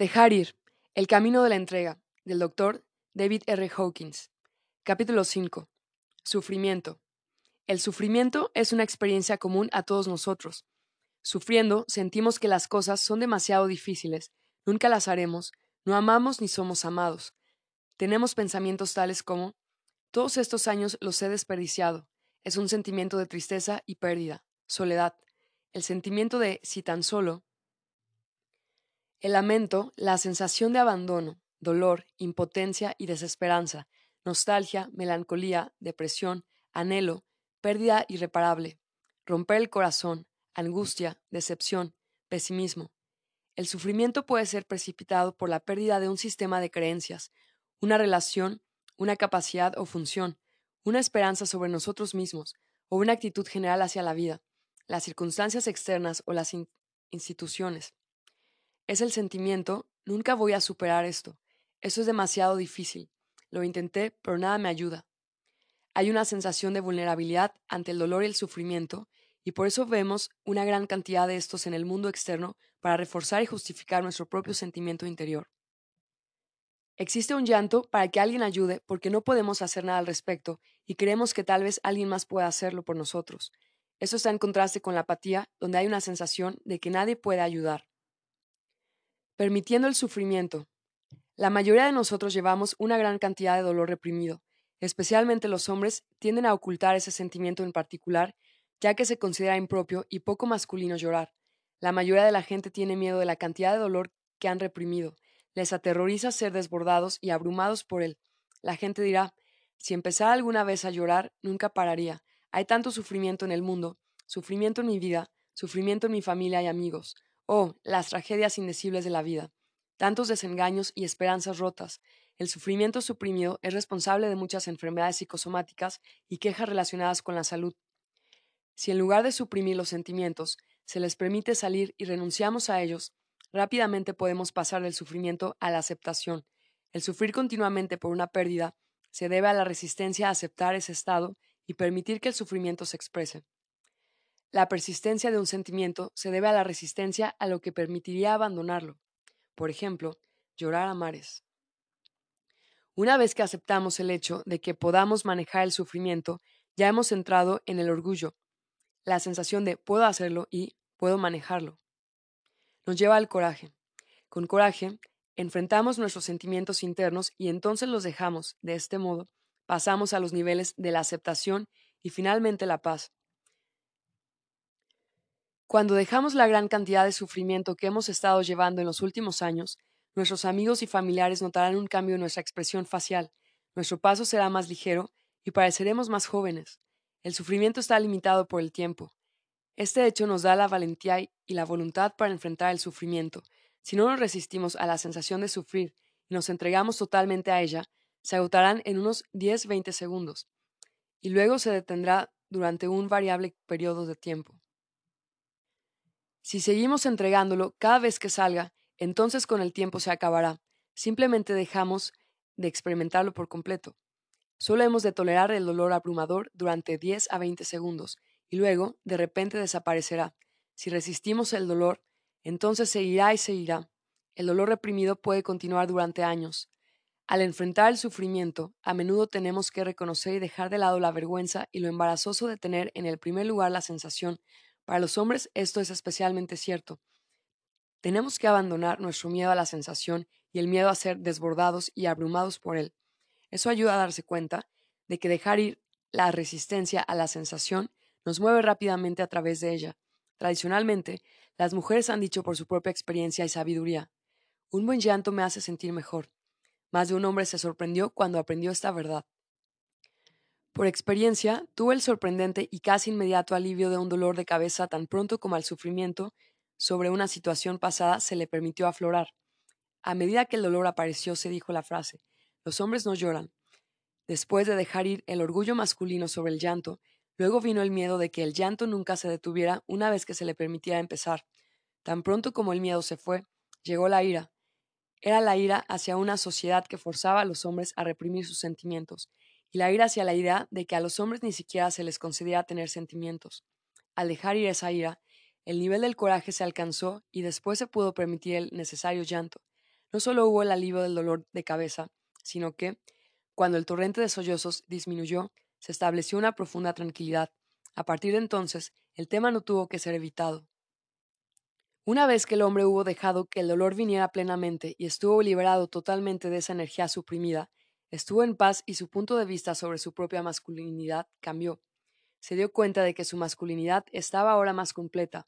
Dejar ir. El camino de la entrega. Del doctor David R. Hawkins. Capítulo 5. Sufrimiento. El sufrimiento es una experiencia común a todos nosotros. Sufriendo, sentimos que las cosas son demasiado difíciles, nunca las haremos, no amamos ni somos amados. Tenemos pensamientos tales como, todos estos años los he desperdiciado. Es un sentimiento de tristeza y pérdida, soledad. El sentimiento de si tan solo, el lamento, la sensación de abandono, dolor, impotencia y desesperanza, nostalgia, melancolía, depresión, anhelo, pérdida irreparable, romper el corazón, angustia, decepción, pesimismo. El sufrimiento puede ser precipitado por la pérdida de un sistema de creencias, una relación, una capacidad o función, una esperanza sobre nosotros mismos o una actitud general hacia la vida, las circunstancias externas o las instituciones. Es el sentimiento, nunca voy a superar esto. Eso es demasiado difícil. Lo intenté, pero nada me ayuda. Hay una sensación de vulnerabilidad ante el dolor y el sufrimiento, y por eso vemos una gran cantidad de estos en el mundo externo para reforzar y justificar nuestro propio sentimiento interior. Existe un llanto para que alguien ayude porque no podemos hacer nada al respecto y creemos que tal vez alguien más pueda hacerlo por nosotros. Eso está en contraste con la apatía, donde hay una sensación de que nadie puede ayudar. Permitiendo el sufrimiento. La mayoría de nosotros llevamos una gran cantidad de dolor reprimido. Especialmente los hombres tienden a ocultar ese sentimiento en particular, ya que se considera impropio y poco masculino llorar. La mayoría de la gente tiene miedo de la cantidad de dolor que han reprimido. Les aterroriza ser desbordados y abrumados por él. La gente dirá, si empezara alguna vez a llorar, nunca pararía. Hay tanto sufrimiento en el mundo, sufrimiento en mi vida, sufrimiento en mi familia y amigos. Oh, las tragedias indecibles de la vida, tantos desengaños y esperanzas rotas. El sufrimiento suprimido es responsable de muchas enfermedades psicosomáticas y quejas relacionadas con la salud. Si en lugar de suprimir los sentimientos, se les permite salir y renunciamos a ellos, rápidamente podemos pasar del sufrimiento a la aceptación. El sufrir continuamente por una pérdida se debe a la resistencia a aceptar ese estado y permitir que el sufrimiento se exprese. La persistencia de un sentimiento se debe a la resistencia a lo que permitiría abandonarlo. Por ejemplo, llorar a mares. Una vez que aceptamos el hecho de que podamos manejar el sufrimiento, ya hemos entrado en el orgullo, la sensación de puedo hacerlo y puedo manejarlo. Nos lleva al coraje. Con coraje, enfrentamos nuestros sentimientos internos y entonces los dejamos. De este modo, pasamos a los niveles de la aceptación y finalmente la paz. Cuando dejamos la gran cantidad de sufrimiento que hemos estado llevando en los últimos años, nuestros amigos y familiares notarán un cambio en nuestra expresión facial, nuestro paso será más ligero y pareceremos más jóvenes. El sufrimiento está limitado por el tiempo. Este hecho nos da la valentía y la voluntad para enfrentar el sufrimiento. Si no nos resistimos a la sensación de sufrir y nos entregamos totalmente a ella, se agotarán en unos 10-20 segundos, y luego se detendrá durante un variable periodo de tiempo. Si seguimos entregándolo cada vez que salga, entonces con el tiempo se acabará. Simplemente dejamos de experimentarlo por completo. Solo hemos de tolerar el dolor abrumador durante 10 a 20 segundos y luego de repente desaparecerá. Si resistimos el dolor, entonces seguirá y seguirá. El dolor reprimido puede continuar durante años. Al enfrentar el sufrimiento, a menudo tenemos que reconocer y dejar de lado la vergüenza y lo embarazoso de tener en el primer lugar la sensación para los hombres esto es especialmente cierto. Tenemos que abandonar nuestro miedo a la sensación y el miedo a ser desbordados y abrumados por él. Eso ayuda a darse cuenta de que dejar ir la resistencia a la sensación nos mueve rápidamente a través de ella. Tradicionalmente, las mujeres han dicho por su propia experiencia y sabiduría, un buen llanto me hace sentir mejor. Más de un hombre se sorprendió cuando aprendió esta verdad. Por experiencia, tuve el sorprendente y casi inmediato alivio de un dolor de cabeza tan pronto como al sufrimiento sobre una situación pasada se le permitió aflorar. A medida que el dolor apareció, se dijo la frase, los hombres no lloran. Después de dejar ir el orgullo masculino sobre el llanto, luego vino el miedo de que el llanto nunca se detuviera una vez que se le permitiera empezar. Tan pronto como el miedo se fue, llegó la ira. Era la ira hacia una sociedad que forzaba a los hombres a reprimir sus sentimientos, y la ira hacia la idea de que a los hombres ni siquiera se les concediera tener sentimientos. Al dejar ir esa ira, el nivel del coraje se alcanzó y después se pudo permitir el necesario llanto. no solo hubo el alivio del dolor de cabeza, sino que, cuando el torrente de sollozos disminuyó, se estableció una profunda tranquilidad. A partir de entonces, el tema no tuvo que ser evitado. Una vez que el hombre hubo dejado que el dolor viniera plenamente y estuvo liberado totalmente de esa energía suprimida, estuvo en paz y su punto de vista sobre su propia masculinidad cambió. Se dio cuenta de que su masculinidad estaba ahora más completa.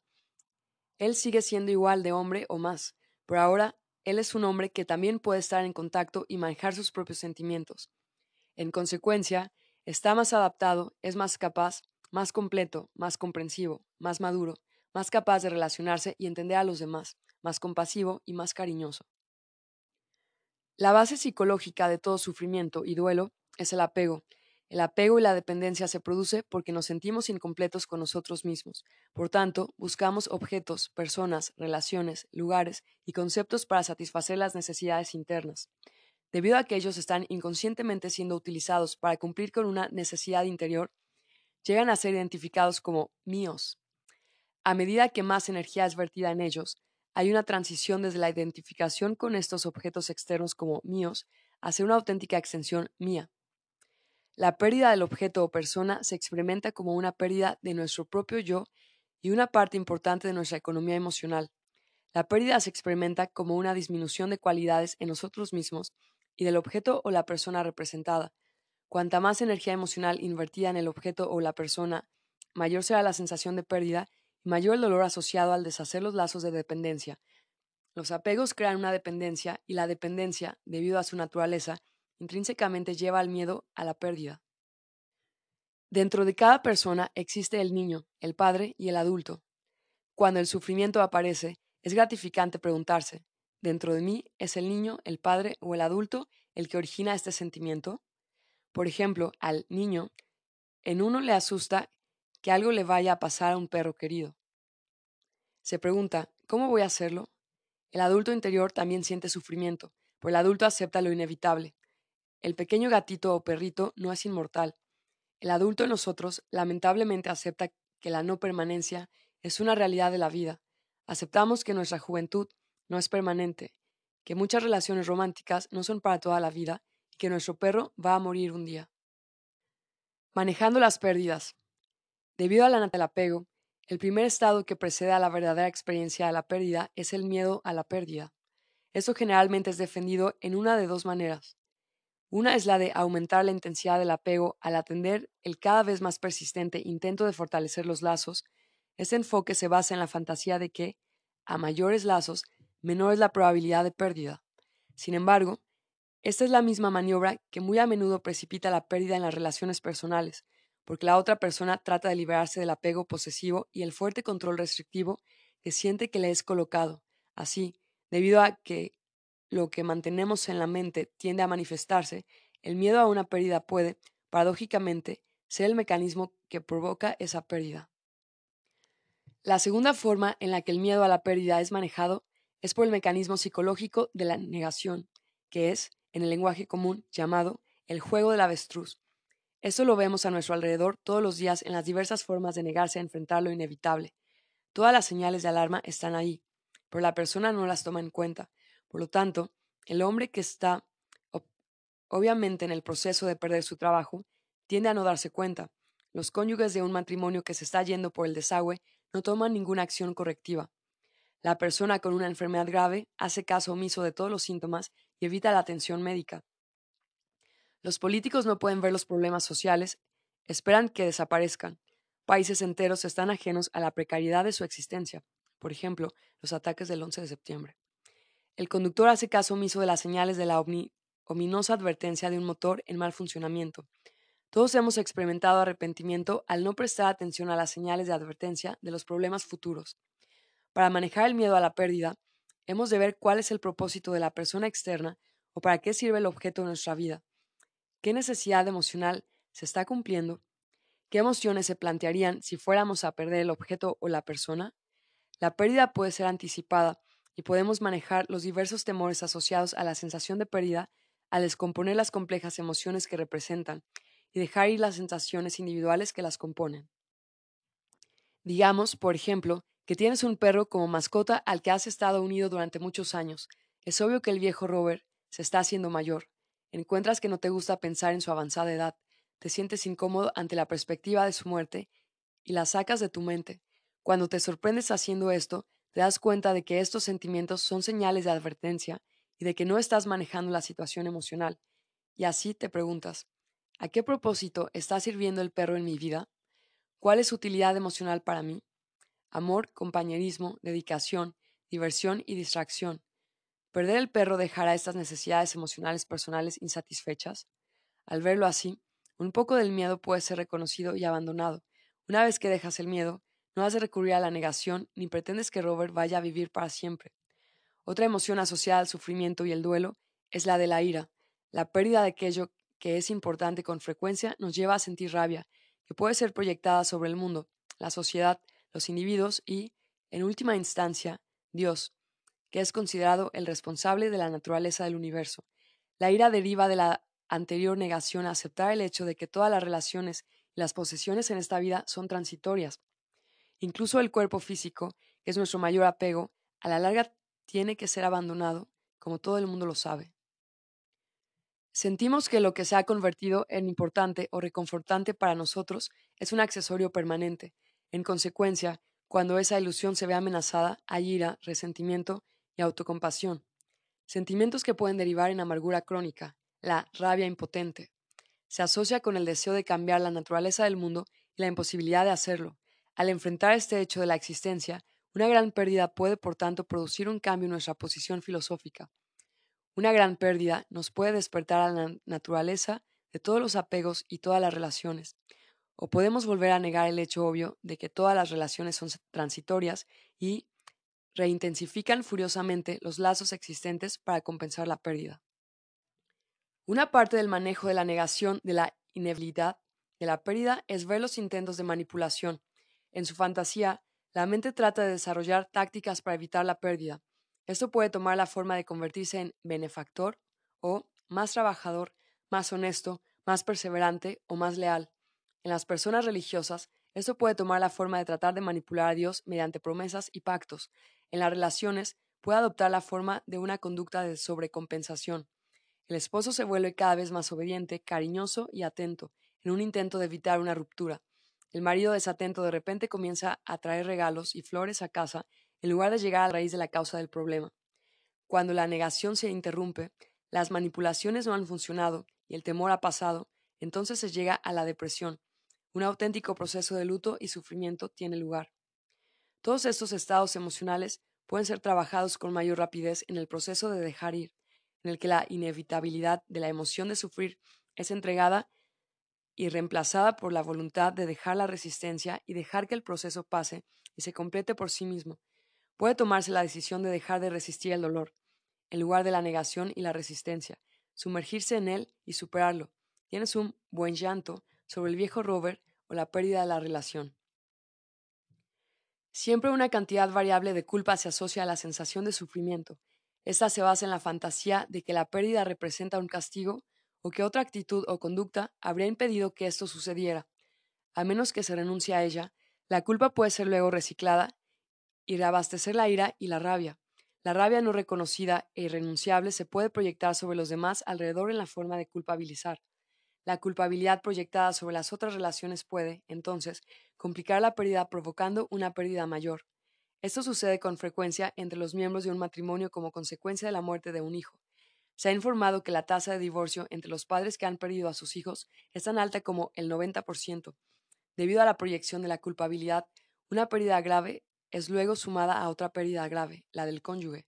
Él sigue siendo igual de hombre o más, pero ahora él es un hombre que también puede estar en contacto y manejar sus propios sentimientos. En consecuencia, está más adaptado, es más capaz, más completo, más comprensivo, más maduro, más capaz de relacionarse y entender a los demás, más compasivo y más cariñoso. La base psicológica de todo sufrimiento y duelo es el apego. El apego y la dependencia se produce porque nos sentimos incompletos con nosotros mismos. Por tanto, buscamos objetos, personas, relaciones, lugares y conceptos para satisfacer las necesidades internas. Debido a que ellos están inconscientemente siendo utilizados para cumplir con una necesidad interior, llegan a ser identificados como míos. A medida que más energía es vertida en ellos, hay una transición desde la identificación con estos objetos externos como míos hacia una auténtica extensión mía. La pérdida del objeto o persona se experimenta como una pérdida de nuestro propio yo y una parte importante de nuestra economía emocional. La pérdida se experimenta como una disminución de cualidades en nosotros mismos y del objeto o la persona representada. Cuanta más energía emocional invertida en el objeto o la persona, mayor será la sensación de pérdida mayor el dolor asociado al deshacer los lazos de dependencia. Los apegos crean una dependencia y la dependencia, debido a su naturaleza, intrínsecamente lleva al miedo a la pérdida. Dentro de cada persona existe el niño, el padre y el adulto. Cuando el sufrimiento aparece, es gratificante preguntarse, ¿dentro de mí es el niño, el padre o el adulto el que origina este sentimiento? Por ejemplo, al niño, en uno le asusta que algo le vaya a pasar a un perro querido. Se pregunta, ¿cómo voy a hacerlo? El adulto interior también siente sufrimiento, pero el adulto acepta lo inevitable. El pequeño gatito o perrito no es inmortal. El adulto en nosotros lamentablemente acepta que la no permanencia es una realidad de la vida. Aceptamos que nuestra juventud no es permanente, que muchas relaciones románticas no son para toda la vida y que nuestro perro va a morir un día. Manejando las pérdidas. Debido al apego, el primer estado que precede a la verdadera experiencia de la pérdida es el miedo a la pérdida. Esto generalmente es defendido en una de dos maneras. Una es la de aumentar la intensidad del apego al atender el cada vez más persistente intento de fortalecer los lazos. Este enfoque se basa en la fantasía de que, a mayores lazos, menor es la probabilidad de pérdida. Sin embargo, esta es la misma maniobra que muy a menudo precipita la pérdida en las relaciones personales, porque la otra persona trata de liberarse del apego posesivo y el fuerte control restrictivo que siente que le es colocado. Así, debido a que lo que mantenemos en la mente tiende a manifestarse, el miedo a una pérdida puede, paradójicamente, ser el mecanismo que provoca esa pérdida. La segunda forma en la que el miedo a la pérdida es manejado es por el mecanismo psicológico de la negación, que es, en el lenguaje común, llamado el juego del avestruz. Esto lo vemos a nuestro alrededor todos los días en las diversas formas de negarse a enfrentar lo inevitable. Todas las señales de alarma están ahí, pero la persona no las toma en cuenta, por lo tanto, el hombre que está obviamente en el proceso de perder su trabajo tiende a no darse cuenta. Los cónyuges de un matrimonio que se está yendo por el desagüe no toman ninguna acción correctiva. La persona con una enfermedad grave hace caso omiso de todos los síntomas y evita la atención médica. Los políticos no pueden ver los problemas sociales, esperan que desaparezcan. Países enteros están ajenos a la precariedad de su existencia, por ejemplo, los ataques del 11 de septiembre. El conductor hace caso omiso de las señales de la ominosa advertencia de un motor en mal funcionamiento. Todos hemos experimentado arrepentimiento al no prestar atención a las señales de advertencia de los problemas futuros. Para manejar el miedo a la pérdida, hemos de ver cuál es el propósito de la persona externa o para qué sirve el objeto de nuestra vida. ¿Qué necesidad emocional se está cumpliendo? ¿Qué emociones se plantearían si fuéramos a perder el objeto o la persona? La pérdida puede ser anticipada y podemos manejar los diversos temores asociados a la sensación de pérdida al descomponer las complejas emociones que representan y dejar ir las sensaciones individuales que las componen. Digamos, por ejemplo, que tienes un perro como mascota al que has estado unido durante muchos años. Es obvio que el viejo Robert se está haciendo mayor. Encuentras que no te gusta pensar en su avanzada edad, te sientes incómodo ante la perspectiva de su muerte y la sacas de tu mente. Cuando te sorprendes haciendo esto, te das cuenta de que estos sentimientos son señales de advertencia y de que no estás manejando la situación emocional. Y así te preguntas, ¿a qué propósito está sirviendo el perro en mi vida? ¿Cuál es su utilidad emocional para mí? Amor, compañerismo, dedicación, diversión y distracción. ¿Perder el perro dejará estas necesidades emocionales personales insatisfechas? Al verlo así, un poco del miedo puede ser reconocido y abandonado. Una vez que dejas el miedo, no has de recurrir a la negación ni pretendes que Robert vaya a vivir para siempre. Otra emoción asociada al sufrimiento y el duelo es la de la ira. La pérdida de aquello que es importante con frecuencia nos lleva a sentir rabia, que puede ser proyectada sobre el mundo, la sociedad, los individuos y, en última instancia, Dios, que es considerado el responsable de la naturaleza del universo. La ira deriva de la anterior negación a aceptar el hecho de que todas las relaciones y las posesiones en esta vida son transitorias. Incluso el cuerpo físico, que es nuestro mayor apego, a la larga tiene que ser abandonado, como todo el mundo lo sabe. Sentimos que lo que se ha convertido en importante o reconfortante para nosotros es un accesorio permanente. En consecuencia, cuando esa ilusión se ve amenazada, hay ira, resentimiento y autocompasión. Sentimientos que pueden derivar en amargura crónica, la rabia impotente. Se asocia con el deseo de cambiar la naturaleza del mundo y la imposibilidad de hacerlo. Al enfrentar este hecho de la existencia, una gran pérdida puede, por tanto, producir un cambio en nuestra posición filosófica. Una gran pérdida nos puede despertar a la naturaleza de todos los apegos y todas las relaciones. O podemos volver a negar el hecho obvio de que todas las relaciones son transitorias y reintensifican furiosamente los lazos existentes para compensar la pérdida. Una parte del manejo de la negación de la inevitabilidad de la pérdida es ver los intentos de manipulación. En su fantasía, la mente trata de desarrollar tácticas para evitar la pérdida. Esto puede tomar la forma de convertirse en benefactor o más trabajador, más honesto, más perseverante o más leal. En las personas religiosas, esto puede tomar la forma de tratar de manipular a Dios mediante promesas y pactos. En las relaciones, puede adoptar la forma de una conducta de sobrecompensación. El esposo se vuelve cada vez más obediente, cariñoso y atento, en un intento de evitar una ruptura. El marido desatento de repente comienza a traer regalos y flores a casa en lugar de llegar a la raíz de la causa del problema. Cuando la negación se interrumpe, las manipulaciones no han funcionado y el temor ha pasado, entonces se llega a la depresión. Un auténtico proceso de luto y sufrimiento tiene lugar. Todos estos estados emocionales pueden ser trabajados con mayor rapidez en el proceso de dejar ir, en el que la inevitabilidad de la emoción de sufrir es entregada y reemplazada por la voluntad de dejar la resistencia y dejar que el proceso pase y se complete por sí mismo. Puede tomarse la decisión de dejar de resistir el dolor, en lugar de la negación y la resistencia, sumergirse en él y superarlo. Tienes un buen llanto sobre el viejo Robert o la pérdida de la relación. Siempre una cantidad variable de culpa se asocia a la sensación de sufrimiento. Esta se basa en la fantasía de que la pérdida representa un castigo o que otra actitud o conducta habría impedido que esto sucediera. A menos que se renuncie a ella, la culpa puede ser luego reciclada y reabastecer la ira y la rabia. La rabia no reconocida e irrenunciable se puede proyectar sobre los demás alrededor en la forma de culpabilizar. La culpabilidad proyectada sobre las otras relaciones puede, entonces, complicar la pérdida provocando una pérdida mayor. Esto sucede con frecuencia entre los miembros de un matrimonio como consecuencia de la muerte de un hijo. Se ha informado que la tasa de divorcio entre los padres que han perdido a sus hijos es tan alta como el 90%. Debido a la proyección de la culpabilidad, una pérdida grave es luego sumada a otra pérdida grave, la del cónyuge.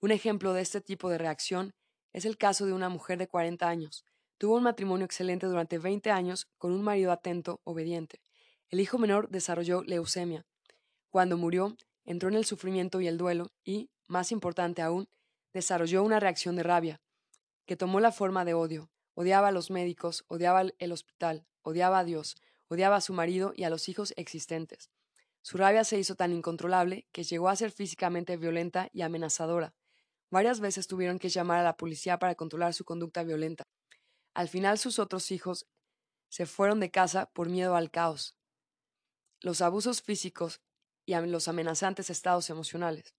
Un ejemplo de este tipo de reacción es el caso de una mujer de 40 años. Tuvo un matrimonio excelente durante 20 años con un marido atento, obediente. El hijo menor desarrolló leucemia. Cuando murió, entró en el sufrimiento y el duelo y, más importante aún, desarrolló una reacción de rabia, que tomó la forma de odio. Odiaba a los médicos, odiaba el hospital, odiaba a Dios, odiaba a su marido y a los hijos existentes. Su rabia se hizo tan incontrolable que llegó a ser físicamente violenta y amenazadora. Varias veces tuvieron que llamar a la policía para controlar su conducta violenta. Al final sus otros hijos se fueron de casa por miedo al caos, los abusos físicos y los amenazantes estados emocionales.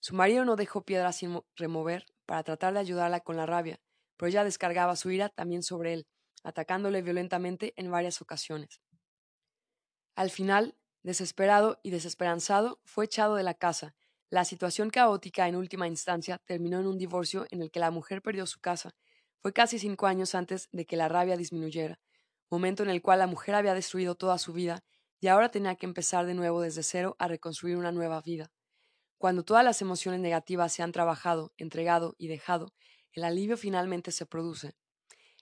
Su marido no dejó piedra sin remover para tratar de ayudarla con la rabia, pero ella descargaba su ira también sobre él, atacándole violentamente en varias ocasiones. Al final, desesperado y desesperanzado, fue echado de la casa. La situación caótica en última instancia terminó en un divorcio en el que la mujer perdió su casa. Fue casi cinco años antes de que la rabia disminuyera, momento en el cual la mujer había destruido toda su vida y ahora tenía que empezar de nuevo desde cero a reconstruir una nueva vida. Cuando todas las emociones negativas se han trabajado, entregado y dejado, el alivio finalmente se produce,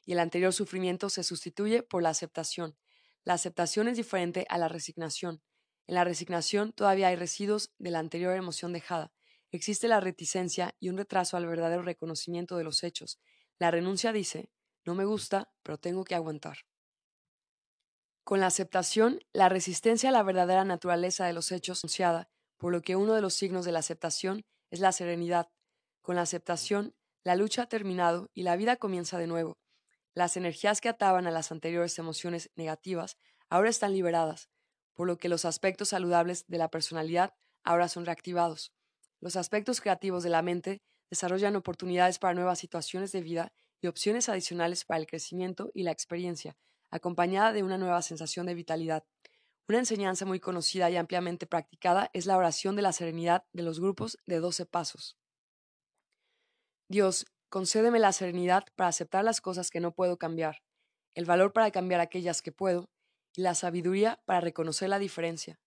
y el anterior sufrimiento se sustituye por la aceptación. La aceptación es diferente a la resignación. En la resignación todavía hay residuos de la anterior emoción dejada. Existe la reticencia y un retraso al verdadero reconocimiento de los hechos. La renuncia dice, no me gusta, pero tengo que aguantar. Con la aceptación, la resistencia a la verdadera naturaleza de los hechos anunciada, por lo que uno de los signos de la aceptación es la serenidad. Con la aceptación, la lucha ha terminado y la vida comienza de nuevo. Las energías que ataban a las anteriores emociones negativas ahora están liberadas, por lo que los aspectos saludables de la personalidad ahora son reactivados. Los aspectos creativos de la mente desarrollan oportunidades para nuevas situaciones de vida y opciones adicionales para el crecimiento y la experiencia, acompañada de una nueva sensación de vitalidad. Una enseñanza muy conocida y ampliamente practicada es la oración de la serenidad de los grupos de doce pasos. Dios, concédeme la serenidad para aceptar las cosas que no puedo cambiar, el valor para cambiar aquellas que puedo, y la sabiduría para reconocer la diferencia.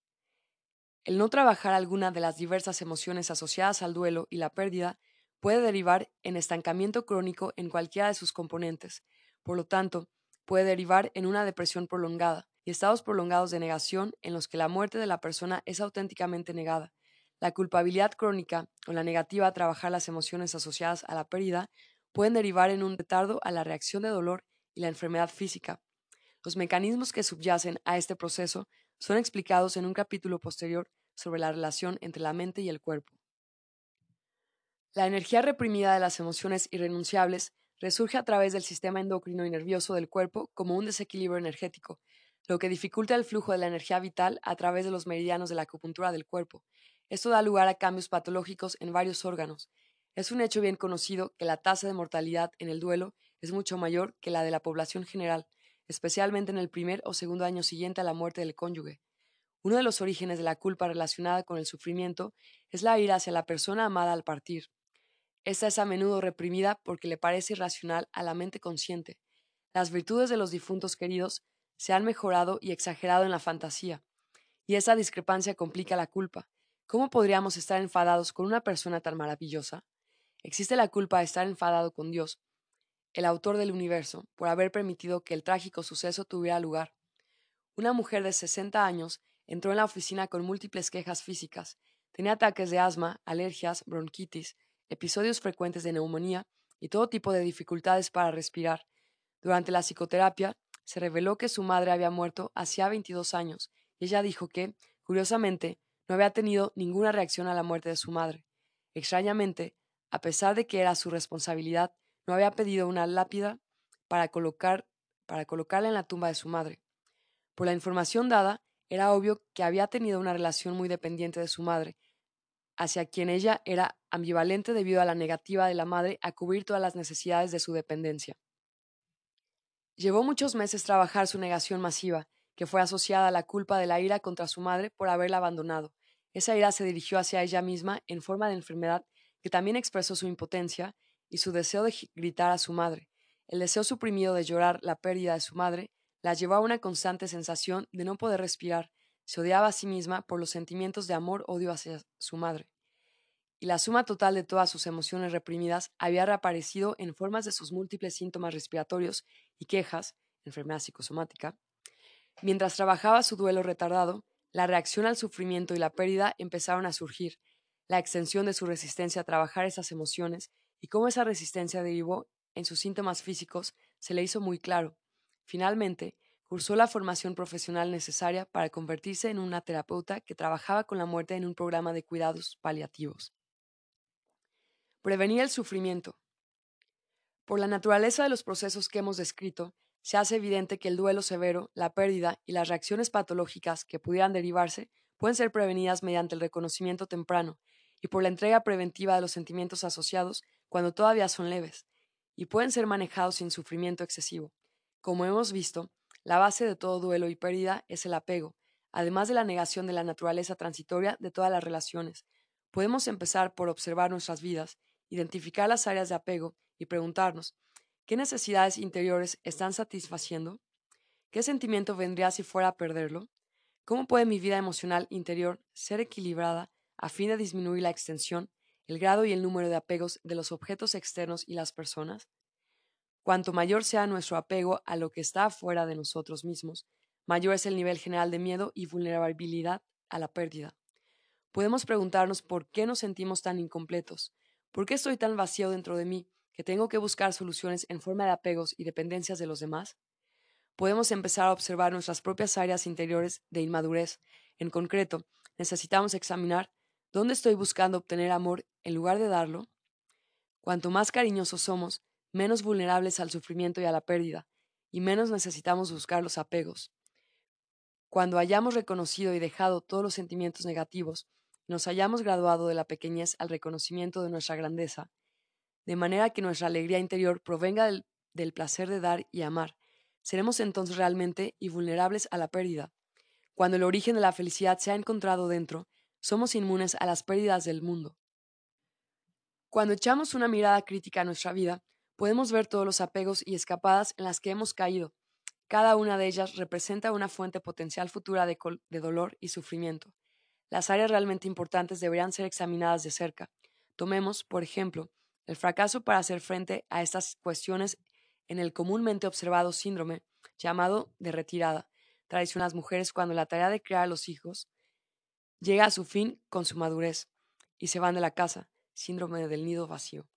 El no trabajar alguna de las diversas emociones asociadas al duelo y la pérdida puede derivar en estancamiento crónico en cualquiera de sus componentes. Por lo tanto, puede derivar en una depresión prolongada y estados prolongados de negación en los que la muerte de la persona es auténticamente negada. La culpabilidad crónica o la negativa a trabajar las emociones asociadas a la pérdida pueden derivar en un retardo a la reacción de dolor y la enfermedad física. Los mecanismos que subyacen a este proceso son explicados en un capítulo posterior sobre la relación entre la mente y el cuerpo. La energía reprimida de las emociones irrenunciables resurge a través del sistema endocrino y nervioso del cuerpo como un desequilibrio energético, lo que dificulta el flujo de la energía vital a través de los meridianos de la acupuntura del cuerpo. Esto da lugar a cambios patológicos en varios órganos. Es un hecho bien conocido que la tasa de mortalidad en el duelo es mucho mayor que la de la población general, especialmente en el primer o segundo año siguiente a la muerte del cónyuge. Uno de los orígenes de la culpa relacionada con el sufrimiento es la ira hacia la persona amada al partir. Esta es a menudo reprimida porque le parece irracional a la mente consciente. Las virtudes de los difuntos queridos se han mejorado y exagerado en la fantasía, y esa discrepancia complica la culpa. ¿Cómo podríamos estar enfadados con una persona tan maravillosa? Existe la culpa de estar enfadado con Dios, el autor del universo, por haber permitido que el trágico suceso tuviera lugar. Una mujer de 60 años entró en la oficina con múltiples quejas físicas. Tenía ataques de asma, alergias, bronquitis, episodios frecuentes de neumonía y todo tipo de dificultades para respirar. Durante la psicoterapia, se reveló que su madre había muerto hacía 22 años y ella dijo que, curiosamente, no había tenido ninguna reacción a la muerte de su madre. Extrañamente, a pesar de que era su responsabilidad, no había pedido una lápida para, colocar, para colocarla en la tumba de su madre. Por la información dada, era obvio que había tenido una relación muy dependiente de su madre hacia quien ella era ambivalente debido a la negativa de la madre a cubrir todas las necesidades de su dependencia. Llevó muchos meses trabajar su negación masiva, que fue asociada a la culpa de la ira contra su madre por haberla abandonado. Esa ira se dirigió hacia ella misma en forma de enfermedad que también expresó su impotencia y su deseo de gritar a su madre. El deseo suprimido de llorar la pérdida de su madre la llevó a una constante sensación de no poder respirar se odiaba a sí misma por los sentimientos de amor-odio hacia su madre. Y la suma total de todas sus emociones reprimidas había reaparecido en formas de sus múltiples síntomas respiratorios y quejas, enfermedad psicosomática. Mientras trabajaba su duelo retardado, la reacción al sufrimiento y la pérdida empezaron a surgir, la extensión de su resistencia a trabajar esas emociones y cómo esa resistencia derivó en sus síntomas físicos se le hizo muy claro. Finalmente, Cursó la formación profesional necesaria para convertirse en una terapeuta que trabajaba con la muerte en un programa de cuidados paliativos. Prevenir el sufrimiento. Por la naturaleza de los procesos que hemos descrito, se hace evidente que el duelo severo, la pérdida y las reacciones patológicas que pudieran derivarse pueden ser prevenidas mediante el reconocimiento temprano y por la entrega preventiva de los sentimientos asociados cuando todavía son leves, y pueden ser manejados sin sufrimiento excesivo. Como hemos visto, la base de todo duelo y pérdida es el apego, además de la negación de la naturaleza transitoria de todas las relaciones. Podemos empezar por observar nuestras vidas, identificar las áreas de apego y preguntarnos, ¿qué necesidades interiores están satisfaciendo? ¿Qué sentimiento vendría si fuera a perderlo? ¿Cómo puede mi vida emocional interior ser equilibrada a fin de disminuir la extensión, el grado y el número de apegos de los objetos externos y las personas? Cuanto mayor sea nuestro apego a lo que está fuera de nosotros mismos, mayor es el nivel general de miedo y vulnerabilidad a la pérdida. Podemos preguntarnos por qué nos sentimos tan incompletos, por qué estoy tan vacío dentro de mí que tengo que buscar soluciones en forma de apegos y dependencias de los demás. Podemos empezar a observar nuestras propias áreas interiores de inmadurez. En concreto, necesitamos examinar ¿Dónde estoy buscando obtener amor en lugar de darlo? Cuanto más cariñosos somos, menos vulnerables al sufrimiento y a la pérdida, y menos necesitamos buscar los apegos. Cuando hayamos reconocido y dejado todos los sentimientos negativos, nos hayamos graduado de la pequeñez al reconocimiento de nuestra grandeza, de manera que nuestra alegría interior provenga del, placer de dar y amar, seremos entonces realmente invulnerables a la pérdida. Cuando el origen de la felicidad se ha encontrado dentro, somos inmunes a las pérdidas del mundo. Cuando echamos una mirada crítica a nuestra vida, podemos ver todos los apegos y escapadas en las que hemos caído. Cada una de ellas representa una fuente potencial futura de, dolor y sufrimiento. Las áreas realmente importantes deberían ser examinadas de cerca. Tomemos, por ejemplo, el fracaso para hacer frente a estas cuestiones en el comúnmente observado síndrome llamado de retirada, tradición las mujeres cuando la tarea de criar a los hijos llega a su fin con su madurez y se van de la casa, síndrome del nido vacío.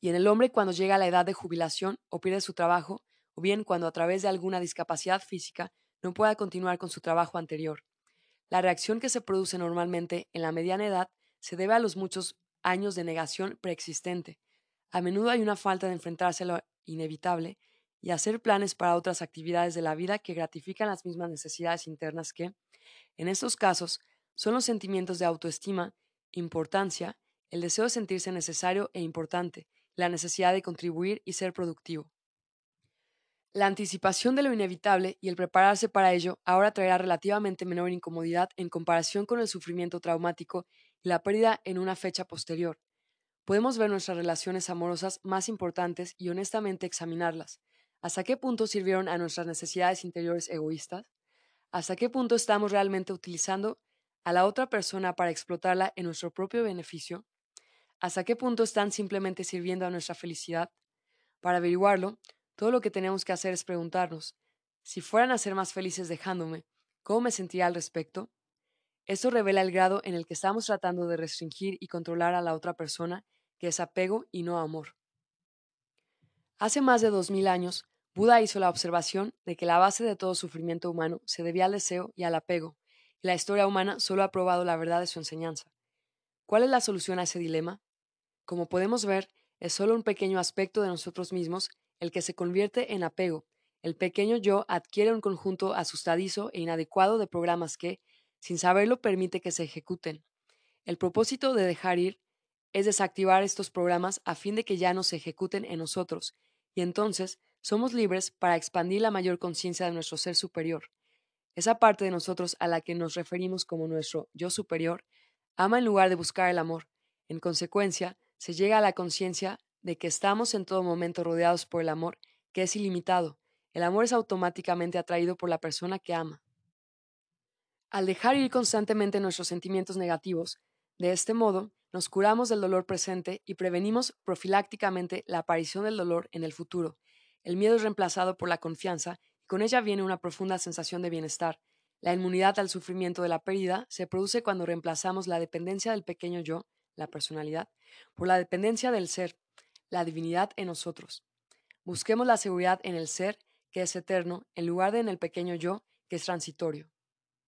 Y en el hombre cuando llega a la edad de jubilación o pierde su trabajo, o bien cuando a través de alguna discapacidad física no pueda continuar con su trabajo anterior. La reacción que se produce normalmente en la mediana edad se debe a los muchos años de negación preexistente. A menudo hay una falta de enfrentarse a lo inevitable y hacer planes para otras actividades de la vida que gratifican las mismas necesidades internas que, en estos casos, son los sentimientos de autoestima, importancia, el deseo de sentirse necesario e importante, la necesidad de contribuir y ser productivo. La anticipación de lo inevitable y el prepararse para ello ahora traerá relativamente menor incomodidad en comparación con el sufrimiento traumático y la pérdida en una fecha posterior. Podemos ver nuestras relaciones amorosas más importantes y honestamente examinarlas. ¿Hasta qué punto sirvieron a nuestras necesidades interiores egoístas? ¿Hasta qué punto estamos realmente utilizando a la otra persona para explotarla en nuestro propio beneficio? ¿Hasta qué punto están simplemente sirviendo a nuestra felicidad? Para averiguarlo, todo lo que tenemos que hacer es preguntarnos, si fueran a ser más felices dejándome, ¿cómo me sentiría al respecto? Esto revela el grado en el que estamos tratando de restringir y controlar a la otra persona, que es apego y no amor. Hace más de dos mil años, Buda hizo la observación de que la base de todo sufrimiento humano se debía al deseo y al apego, y la historia humana solo ha probado la verdad de su enseñanza. ¿Cuál es la solución a ese dilema? Como podemos ver, es solo un pequeño aspecto de nosotros mismos el que se convierte en apego. El pequeño yo adquiere un conjunto asustadizo e inadecuado de programas que, sin saberlo, permite que se ejecuten. El propósito de dejar ir es desactivar estos programas a fin de que ya no se ejecuten en nosotros, y entonces somos libres para expandir la mayor conciencia de nuestro ser superior. Esa parte de nosotros a la que nos referimos como nuestro yo superior ama en lugar de buscar el amor. En consecuencia, se llega a la conciencia de que estamos en todo momento rodeados por el amor, que es ilimitado. El amor es automáticamente atraído por la persona que ama. Al dejar ir constantemente nuestros sentimientos negativos, de este modo, nos curamos del dolor presente y prevenimos profilácticamente la aparición del dolor en el futuro, el miedo es reemplazado por la confianza y con ella viene una profunda sensación de bienestar. La inmunidad al sufrimiento de la pérdida se produce cuando reemplazamos la dependencia del pequeño yo, la personalidad, por la dependencia del ser, la divinidad en nosotros. Busquemos la seguridad en el ser, que es eterno, en lugar de en el pequeño yo, que es transitorio.